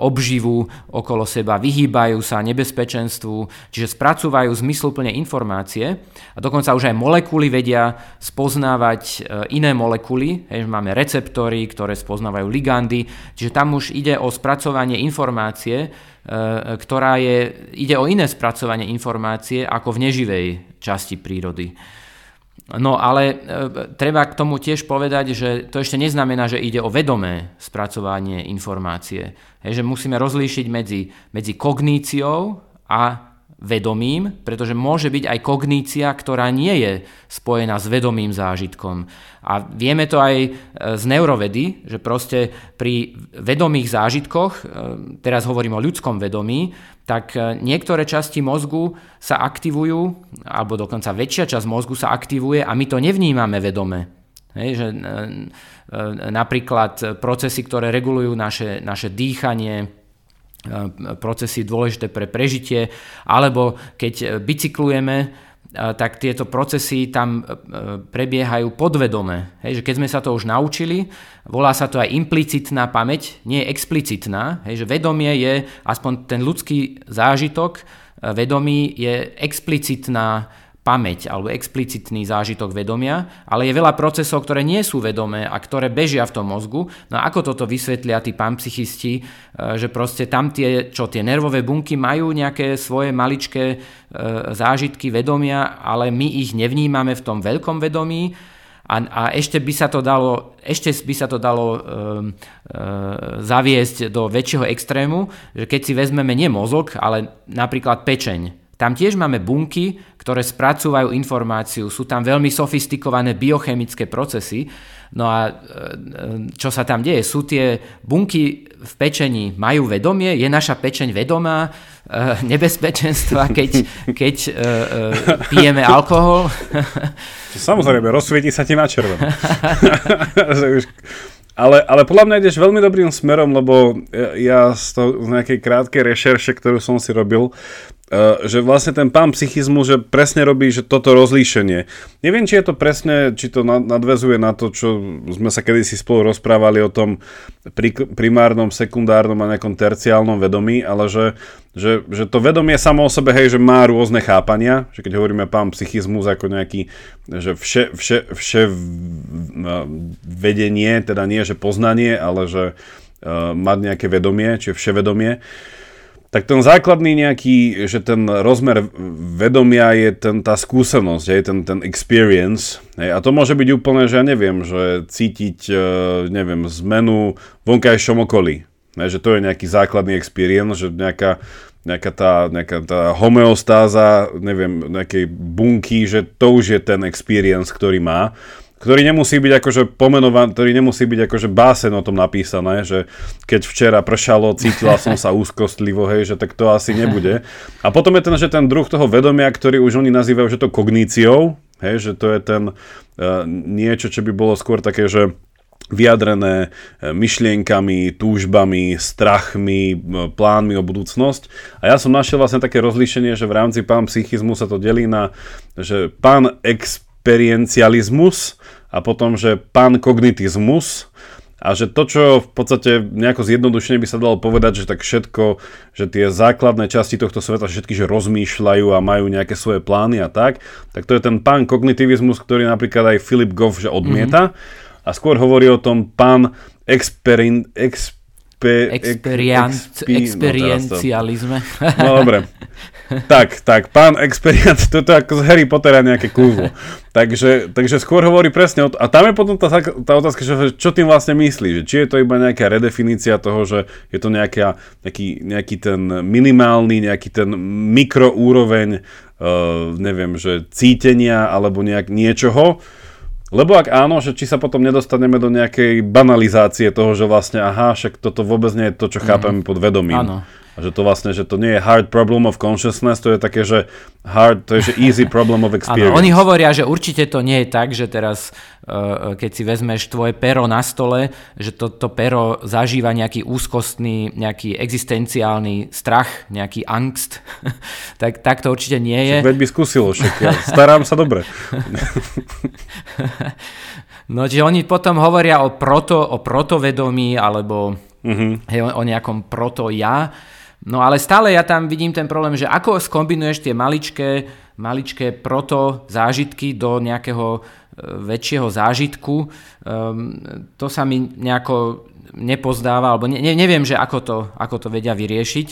obživu okolo seba, vyhýbajú sa nebezpečenstvu, čiže spracúvajú zmysluplne informácie a dokonca už aj molekuly vedia spoznávať e, iné molekuly, hej, máme receptory, ktoré spoznávajú ligandy, čiže tam už ide o spracovanie informácie, ktorá je, ide o iné spracovanie informácie ako v neživej časti prírody. No ale e, treba k tomu tiež povedať, že to ešte neznamená, že ide o vedomé spracovanie informácie. Hej, že musíme rozlíšiť medzi, medzi kogníciou a vedomím, pretože môže byť aj kognícia, ktorá nie je spojená s vedomým zážitkom. A vieme to aj e, z neurovedy, že proste pri vedomých zážitkoch, e, teraz hovorím o ľudskom vedomí, tak e, niektoré časti mozgu sa aktivujú, alebo dokonca väčšia časť mozgu sa aktivuje a my to nevnímame vedome. Hej, že napríklad procesy, ktoré regulujú naše, naše dýchanie, procesy dôležité pre prežitie, alebo keď bicyklujeme, tak tieto procesy tam prebiehajú podvedome. Hej, že keď sme sa to už naučili, volá sa to aj implicitná pamäť, nie explicitná. Hej, že vedomie je, aspoň ten ľudský zážitok, vedomí je explicitná pamäť alebo explicitný zážitok vedomia, ale je veľa procesov, ktoré nie sú vedomé a ktoré bežia v tom mozgu. No a ako toto vysvetlia tí panpsychisti, e, že proste tam tie, čo tie nervové bunky majú nejaké svoje maličké e, zážitky vedomia, ale my ich nevnímame v tom veľkom vedomí, a, a ešte by sa to dalo, ešte by sa to dalo e, e, zaviesť do väčšieho extrému, že keď si vezmeme nie mozog, ale napríklad pečeň. Tam tiež máme bunky, ktoré spracúvajú informáciu, sú tam veľmi sofistikované biochemické procesy. No a e, čo sa tam deje? Sú tie bunky v pečení, majú vedomie, je naša pečeň vedomá e, nebezpečenstva, keď, keď e, pijeme alkohol? Samozrejme, rozsvieti sa ti na červeno. Ale, ale podľa mňa ideš veľmi dobrým smerom, lebo ja z, toho, z nejakej krátkej rešerše, ktorú som si robil, že vlastne ten pán psychizmu, že presne robí že toto rozlíšenie. Neviem, či je to presne, či to nadvezuje na to, čo sme sa kedysi spolu rozprávali o tom primárnom, sekundárnom a nejakom terciálnom vedomí, ale že, že, že to vedomie samo o sebe, hej, že má rôzne chápania, že keď hovoríme pán psychizmus ako nejaký, že vše, vše, vše vedenie, teda nie, že poznanie, ale že uh, mať nejaké vedomie, čiže vševedomie, vedomie, tak ten základný nejaký, že ten rozmer vedomia je ten, tá skúsenosť, je ten, ten experience. Hej, a to môže byť úplne, že ja neviem, že cítiť, e, neviem, zmenu vonkajšom okolí. Hej, že to je nejaký základný experience, že nejaká, nejaká, tá, nejaká tá homeostáza, neviem, nejakej bunky, že to už je ten experience, ktorý má ktorý nemusí byť akože pomenovaný, ktorý nemusí byť akože básen o tom napísané, že keď včera pršalo, cítila som sa úzkostlivo, hej, že tak to asi nebude. A potom je ten, že ten druh toho vedomia, ktorý už oni nazývajú, že to kogníciou, hej, že to je ten uh, niečo, čo by bolo skôr také, že vyjadrené e, myšlienkami, túžbami, strachmi, plánmi o budúcnosť. A ja som našiel vlastne také rozlíšenie, že v rámci pán psychizmu sa to delí na, že pán experiencializmus a potom, že pankognitizmus a že to, čo v podstate nejako zjednodušene by sa dalo povedať, že tak všetko, že tie základné časti tohto sveta, všetky, že rozmýšľajú a majú nejaké svoje plány a tak, tak to je ten pán kognitivizmus, ktorý napríklad aj Philip Goff že odmieta mm-hmm. a skôr hovorí o tom pán experin, ex, expe, Experian, expi, experiencializme. No, no dobre. Tak, tak, pán experiant, toto je ako z Harry Pottera nejaké kúzlo. Takže, takže skôr hovorí presne o to. A tam je potom tá, tá otázka, že čo tým vlastne myslí, že či je to iba nejaká redefinícia toho, že je to nejaká, nejaký, nejaký ten minimálny, nejaký ten mikroúroveň, uh, neviem, že cítenia alebo nejak niečoho, lebo ak áno, že či sa potom nedostaneme do nejakej banalizácie toho, že vlastne aha, však toto vôbec nie je to, čo chápeme mm. pod vedomím. Áno. A že to vlastne, že to nie je hard problem of consciousness, to je také, že hard, to je že easy problem of experience. Ano, oni hovoria, že určite to nie je tak, že teraz, uh, keď si vezmeš tvoje pero na stole, že to, to pero zažíva nejaký úzkostný, nejaký existenciálny strach, nejaký angst, tak, tak to určite nie je. Veď by skúsilo, však ja starám sa dobre. no, čiže oni potom hovoria o, proto, o protovedomí, alebo uh-huh. hej, o, o nejakom proto-ja, No ale stále ja tam vidím ten problém, že ako skombinuješ tie maličké, maličké proto zážitky do nejakého e, väčšieho zážitku, um, to sa mi nejako nepozdáva, alebo ne, neviem, že ako to, ako to vedia vyriešiť.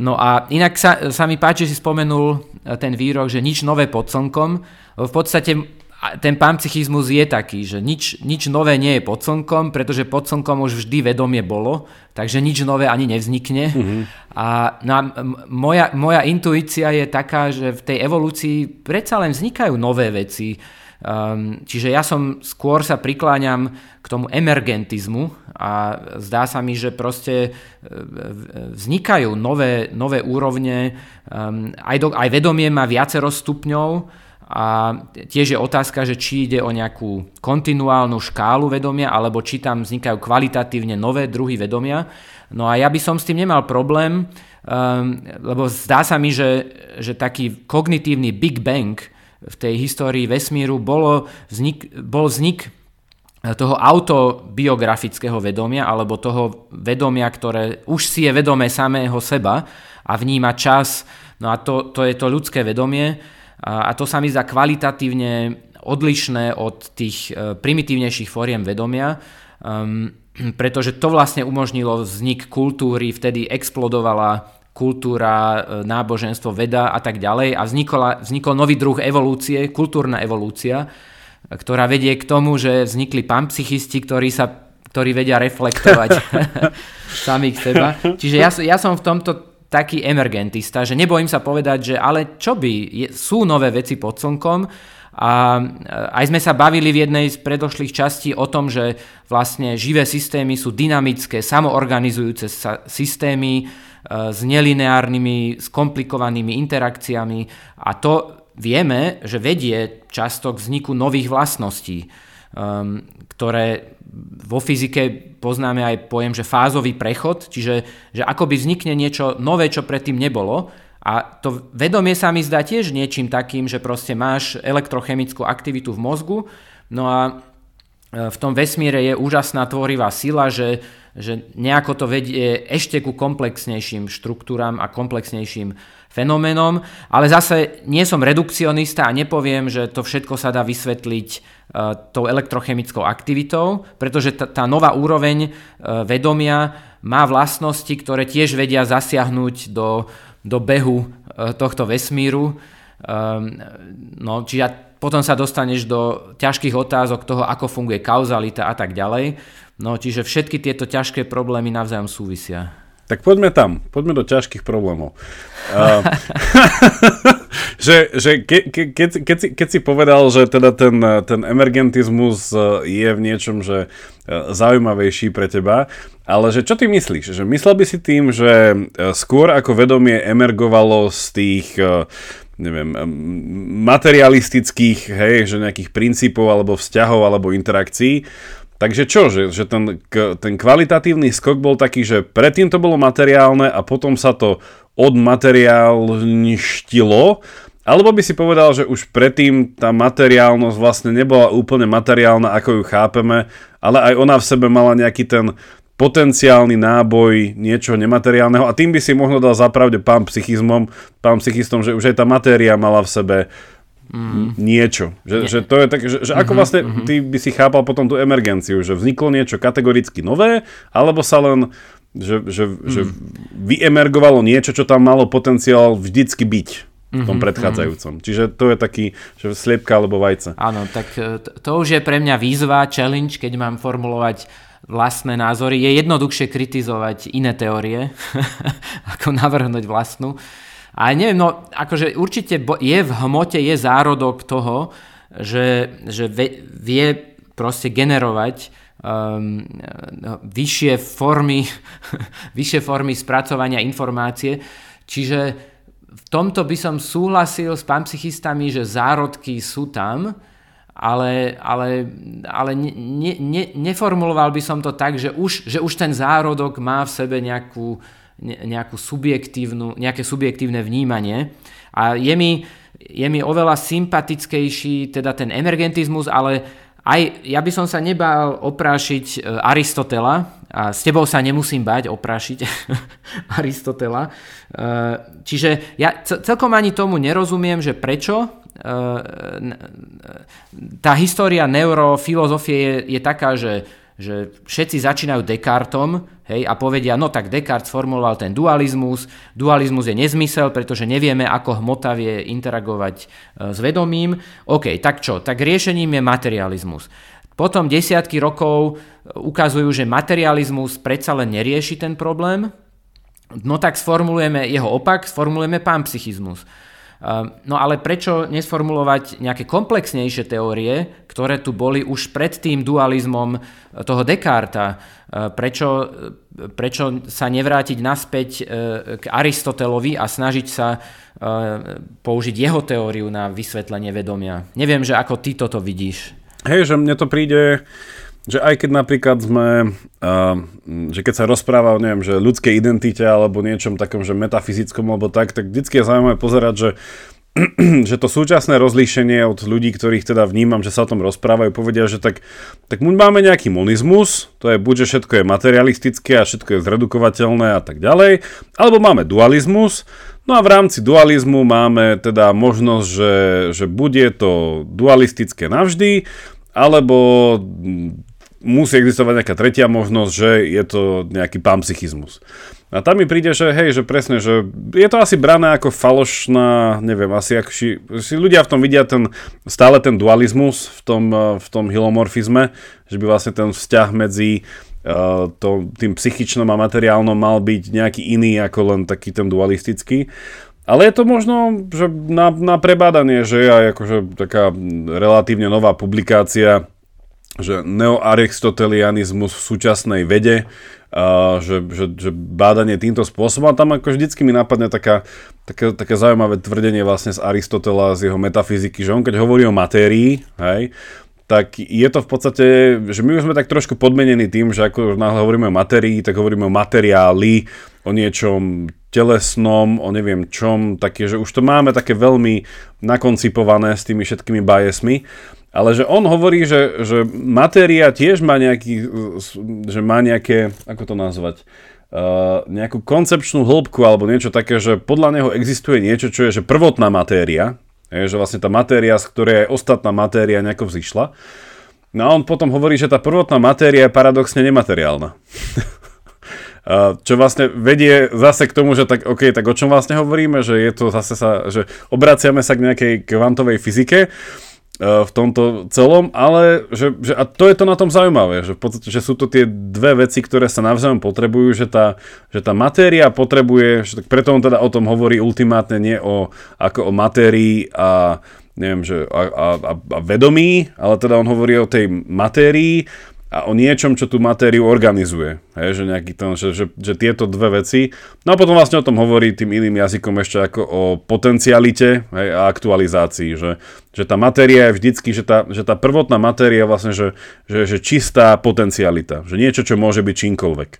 No a inak sa, sa mi páči, že si spomenul ten výrok, že nič nové pod slnkom. V podstate ten panpsychizmus je taký, že nič, nič nové nie je pod slnkom, pretože pod slnkom už vždy vedomie bolo, takže nič nové ani nevznikne. Mm-hmm. A, no a moja, moja intuícia je taká, že v tej evolúcii predsa len vznikajú nové veci. Um, čiže ja som skôr sa prikláňam k tomu emergentizmu a zdá sa mi, že proste e, vznikajú nové, nové úrovne, um, aj, do, aj vedomie má viacero stupňov, a tiež je otázka, že či ide o nejakú kontinuálnu škálu vedomia, alebo či tam vznikajú kvalitatívne nové druhy vedomia. No a ja by som s tým nemal problém, um, lebo zdá sa mi, že, že taký kognitívny Big Bang v tej histórii vesmíru bolo vznik, bol vznik toho autobiografického vedomia, alebo toho vedomia, ktoré už si je vedomé samého seba a vníma čas. No a to, to je to ľudské vedomie, a to sa mi zdá kvalitatívne odlišné od tých e, primitívnejších fóriem vedomia, um, pretože to vlastne umožnilo vznik kultúry, vtedy explodovala kultúra, e, náboženstvo, veda a tak ďalej a vznikla, vznikol nový druh evolúcie, kultúrna evolúcia, ktorá vedie k tomu, že vznikli panpsychisti, ktorí sa ktorí vedia reflektovať samých seba. Čiže ja, ja som v tomto taký emergentista, že nebojím sa povedať, že ale čo by, je, sú nové veci pod slnkom a aj sme sa bavili v jednej z predošlých častí o tom, že vlastne živé systémy sú dynamické, samoorganizujúce sa systémy e, s nelineárnymi, skomplikovanými interakciami a to vieme, že vedie často k vzniku nových vlastností, um, ktoré vo fyzike poznáme aj pojem, že fázový prechod, čiže že akoby vznikne niečo nové, čo predtým nebolo. A to vedomie sa mi zdá tiež niečím takým, že proste máš elektrochemickú aktivitu v mozgu, no a e, v tom vesmíre je úžasná tvorivá sila, že, že nejako to vedie ešte ku komplexnejším štruktúram a komplexnejším fenoménom, ale zase nie som redukcionista a nepoviem, že to všetko sa dá vysvetliť tou elektrochemickou aktivitou, pretože tá, tá nová úroveň uh, vedomia má vlastnosti, ktoré tiež vedia zasiahnuť do, do behu uh, tohto vesmíru. No, čiže potom sa dostaneš do ťažkých otázok toho, ako funguje kauzalita a tak ďalej. No, čiže všetky tieto ťažké problémy navzájom súvisia. Tak poďme tam, poďme do ťažkých problémov. Uh, že že ke, ke, keď, keď, si, keď si povedal, že teda ten, ten emergentizmus e, je v niečom, že e, zaujímavejší pre teba, ale že čo ty myslíš? Že myslel by si tým, že e, skôr ako vedomie emergovalo z tých neviem, materialistických, hej, že nejakých princípov alebo vzťahov alebo interakcií, Takže čo, že, že ten, ten kvalitatívny skok bol taký, že predtým to bolo materiálne a potom sa to odmateriálništilo, alebo by si povedal, že už predtým tá materiálnosť vlastne nebola úplne materiálna, ako ju chápeme, ale aj ona v sebe mala nejaký ten potenciálny náboj niečo nemateriálneho a tým by si možno dal zapravde pán psychizmom, pán psychistom, že už aj tá matéria mala v sebe mm. niečo. Že, Nie. že to je tak, že, že ako mm-hmm, vlastne mm-hmm. ty by si chápal potom tú emergenciu, že vzniklo niečo kategoricky nové, alebo sa len že, že, mm. že vyemergovalo niečo, čo tam malo potenciál vždycky byť v tom mm-hmm, predchádzajúcom. Mm. Čiže to je taký, že sliepka alebo vajce. Áno, tak e, to už je pre mňa výzva, challenge, keď mám formulovať vlastné názory. Je jednoduchšie kritizovať iné teórie, ako navrhnúť vlastnú. A neviem, no akože určite je v hmote, je zárodok toho, že, že vie proste generovať um, vyššie formy, vyššie formy spracovania informácie. Čiže v tomto by som súhlasil s panpsychistami, že zárodky sú tam, ale, ale, ale ne, ne, neformuloval by som to tak, že už, že už ten zárodok má v sebe nejakú, nejakú subjektívnu, nejaké subjektívne vnímanie. A je mi, je mi oveľa sympatickejší teda ten emergentizmus, ale aj ja by som sa nebal oprášiť e, Aristotela, a s tebou sa nemusím bať oprášiť Aristotela. E, čiže ja celkom ani tomu nerozumiem, že prečo e, tá história neurofilozofie je, je taká, že že všetci začínajú Descartom hej, a povedia, no tak Descartes formuloval ten dualizmus, dualizmus je nezmysel, pretože nevieme, ako hmota vie interagovať e, s vedomím. OK, tak čo? Tak riešením je materializmus. Potom desiatky rokov e, ukazujú, že materializmus predsa len nerieši ten problém, no tak sformulujeme jeho opak, sformulujeme panpsychizmus. Ehm, no ale prečo nesformulovať nejaké komplexnejšie teórie, ktoré tu boli už pred tým dualizmom e, toho Descarta? Prečo, e, prečo sa nevrátiť naspäť e, k Aristotelovi a snažiť sa použiť jeho teóriu na vysvetlenie vedomia? Neviem, že ako ty toto vidíš. Hej, že mne to príde že aj keď napríklad sme, uh, že keď sa rozpráva o neviem, že ľudskej identite alebo niečom takom, že metafyzickom alebo tak, tak vždycky je zaujímavé pozerať, že že to súčasné rozlíšenie od ľudí, ktorých teda vnímam, že sa o tom rozprávajú, povedia, že tak, tak máme nejaký monizmus, to je buď, že všetko je materialistické a všetko je zredukovateľné a tak ďalej, alebo máme dualizmus, no a v rámci dualizmu máme teda možnosť, že, že bude to dualistické navždy, alebo musí existovať nejaká tretia možnosť, že je to nejaký panpsychizmus. A tam mi príde, že hej, že presne, že je to asi brané ako falošná, neviem, asi ako si, si ľudia v tom vidia ten, stále ten dualizmus v tom, v tom hilomorfizme, že by vlastne ten vzťah medzi to, tým psychičnom a materiálnom mal byť nejaký iný ako len taký ten dualistický. Ale je to možno že na, na prebádanie, že je aj akože taká relatívne nová publikácia že neoaristotelianizmus v súčasnej vede, a že, že, že bádanie týmto spôsobom. A tam ako vždycky mi napadne taká, také, také zaujímavé tvrdenie vlastne z Aristotela, z jeho metafyziky, že on keď hovorí o matérii, hej, tak je to v podstate, že my už sme tak trošku podmenení tým, že ako náhle hovoríme o matérii, tak hovoríme o materiáli, o niečom telesnom, o neviem čom, také, že už to máme také veľmi nakoncipované s tými všetkými biasmi. Ale že on hovorí, že, že matéria tiež má nejaký, že má nejaké, ako to nazvať, uh, nejakú koncepčnú hĺbku alebo niečo také, že podľa neho existuje niečo, čo je že prvotná matéria, je, že vlastne tá matéria, z ktorej aj ostatná matéria nejako vzýšla. No a on potom hovorí, že tá prvotná matéria je paradoxne nemateriálna. čo vlastne vedie zase k tomu, že tak, OK, tak o čom vlastne hovoríme, že je to zase sa, že obraciame sa k nejakej kvantovej fyzike, v tomto celom, ale že, že, a to je to na tom zaujímavé, že v podstate, že sú to tie dve veci, ktoré sa navzájom potrebujú, že tá, že tá matéria potrebuje, že tak preto on teda o tom hovorí ultimátne nie o, ako o matérii a neviem, že a, a, a vedomí, ale teda on hovorí o tej matérii a o niečom, čo tú matériu organizuje. Hej, že, nejaký ten, že, že, že tieto dve veci. No a potom vlastne o tom hovorí tým iným jazykom ešte ako o potencialite hej, a aktualizácii. Že, že tá matéria je vždycky, že tá, že tá prvotná matéria vlastne, že, že, že čistá potencialita. Že niečo, čo môže byť čímkoľvek.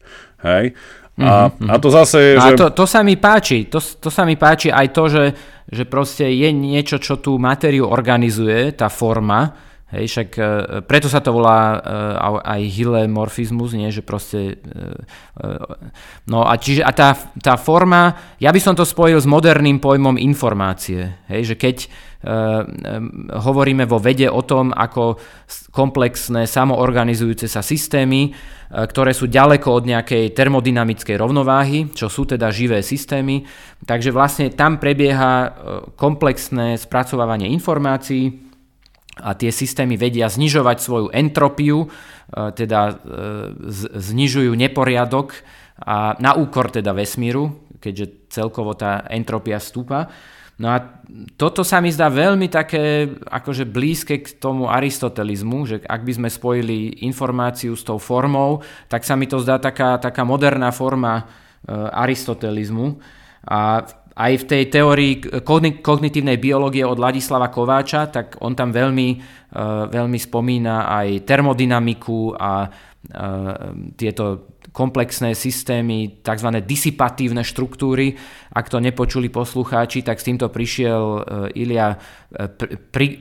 Hej. A, mm-hmm. a to zase je, že... A to, to sa mi páči. To, to sa mi páči aj to, že, že proste je niečo, čo tú matériu organizuje, tá forma, Hej, však e, preto sa to volá e, aj hylemorfizmus, nie, že proste... E, no a čiže a tá, tá forma, ja by som to spojil s moderným pojmom informácie, hej, že keď hovoríme vo vede o tom, ako komplexné samoorganizujúce sa systémy, ktoré sú ďaleko od nejakej termodynamickej rovnováhy, čo sú teda živé systémy, takže vlastne tam prebieha komplexné spracovávanie informácií, a tie systémy vedia znižovať svoju entropiu, e, teda e, znižujú neporiadok a na úkor teda vesmíru, keďže celkovo tá entropia stúpa. No a toto sa mi zdá veľmi také akože blízke k tomu aristotelizmu, že ak by sme spojili informáciu s tou formou, tak sa mi to zdá taká, taká moderná forma e, aristotelizmu. A aj v tej teórii kognitívnej biológie od Ladislava Kováča, tak on tam veľmi, e, veľmi spomína aj termodynamiku a e, tieto komplexné systémy, tzv. disipatívne štruktúry. Ak to nepočuli poslucháči, tak s týmto prišiel e, Ilia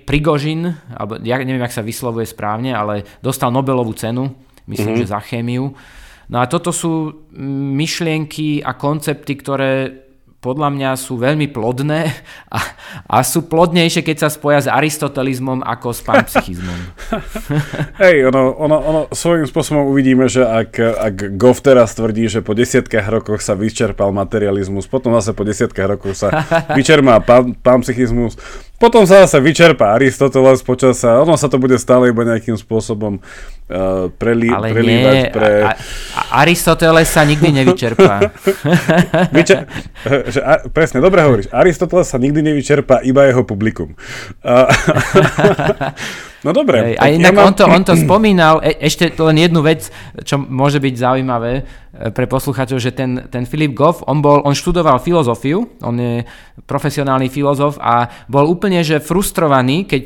Prigožin, alebo ja neviem, ak sa vyslovuje správne, ale dostal Nobelovú cenu, myslím, mm-hmm. že za chémiu. No a toto sú myšlienky a koncepty, ktoré podľa mňa sú veľmi plodné a, a sú plodnejšie, keď sa spoja s aristotelizmom ako s panpsychizmom. Hej, ono, ono, ono, svojím spôsobom uvidíme, že ak, ak Goff teraz tvrdí, že po desiatkách rokoch sa vyčerpal materializmus, potom zase po desiatkách rokoch sa vyčerpá pan, panpsychizmus, potom sa zase vyčerpá Aristoteles počas sa, ono sa to bude stále iba nejakým spôsobom uh, preli, Ale prelívať nie, pre... A, a Aristoteles sa nikdy nevyčerpá. Vyčer... že, a, presne, dobre hovoríš. Aristoteles sa nikdy nevyčerpá, iba jeho publikum. Uh, no dobre. Hej, a inak ja mám... on, to, on to spomínal, e, ešte len jednu vec, čo môže byť zaujímavé, pre poslucháčov, že ten, ten Filip Goff, on, bol, on študoval filozofiu, on je profesionálny filozof a bol úplne že frustrovaný, keď,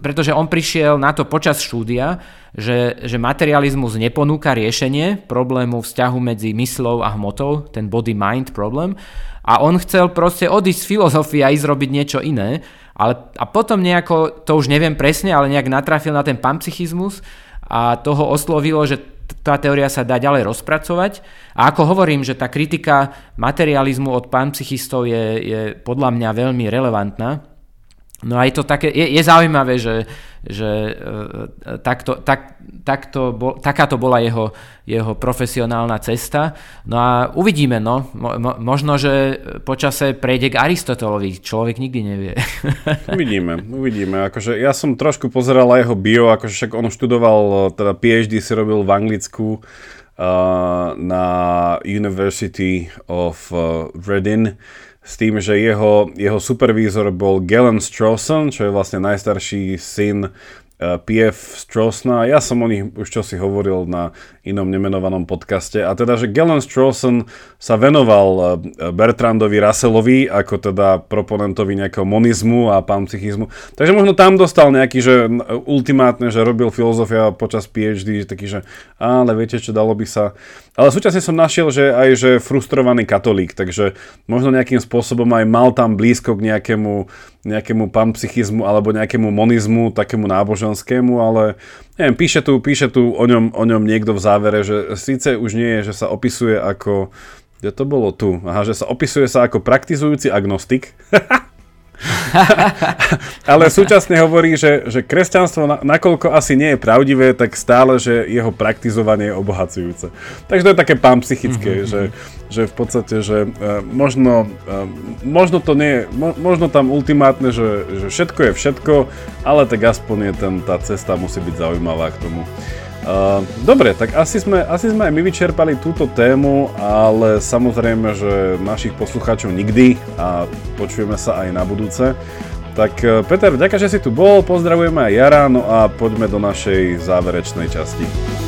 pretože on prišiel na to počas štúdia, že, že materializmus neponúka riešenie problému vzťahu medzi myslou a hmotou, ten body-mind problém, a on chcel proste odísť z filozofie a ísť robiť niečo iné, ale, a potom nejako, to už neviem presne, ale nejak natrafil na ten panpsychizmus a toho oslovilo, že tá teória sa dá ďalej rozpracovať. A ako hovorím, že tá kritika materializmu od panpsychistov je, je podľa mňa veľmi relevantná. No a je to také, je, je zaujímavé, že, že e, takto, tak, takto bol, takáto bola jeho, jeho profesionálna cesta. No a uvidíme, no. Mo, možno, že počase prejde k Aristotelovi. Človek nikdy nevie. Uvidíme, uvidíme. Akože ja som trošku pozeral jeho bio, akože však on študoval, teda PhD si robil v Anglicku uh, na University of Reading s tým, že jeho, jeho supervízor bol Galen Strawson, čo je vlastne najstarší syn Eh, PF Strossna. Ja som o nich už čo si hovoril na inom nemenovanom podcaste. A teda, že Galen Strawson sa venoval eh, Bertrandovi Russellovi ako teda proponentovi nejakého monizmu a panpsychizmu. Takže možno tam dostal nejaký, že ultimátne, že robil filozofia počas PhD, že taký, že ale viete čo, dalo by sa... Ale súčasne som našiel, že aj že frustrovaný katolík, takže možno nejakým spôsobom aj mal tam blízko k nejakému nejakému panpsychizmu alebo nejakému monizmu, takému náboženskému, ale neviem, píše tu, píše tu o, ňom, o ňom niekto v závere, že síce už nie je, že sa opisuje ako, kde to bolo tu, aha, že sa opisuje sa ako praktizujúci agnostik. Ale súčasne hovorí, že, že kresťanstvo, na, nakoľko asi nie je pravdivé, tak stále, že jeho praktizovanie je obohacujúce. Takže to je také pán psychické, mm-hmm. že, že v podstate, že uh, možno, uh, možno to nie je, mo, možno tam ultimátne, že, že všetko je všetko, ale tak aspoň je ten, tá cesta musí byť zaujímavá k tomu. Uh, dobre, tak asi sme, asi sme aj my vyčerpali túto tému, ale samozrejme, že našich poslucháčov nikdy a počujeme sa aj na budúce. Tak uh, Peter, ďakujem, že si tu bol, pozdravujeme aj Jara, no a poďme do našej záverečnej časti.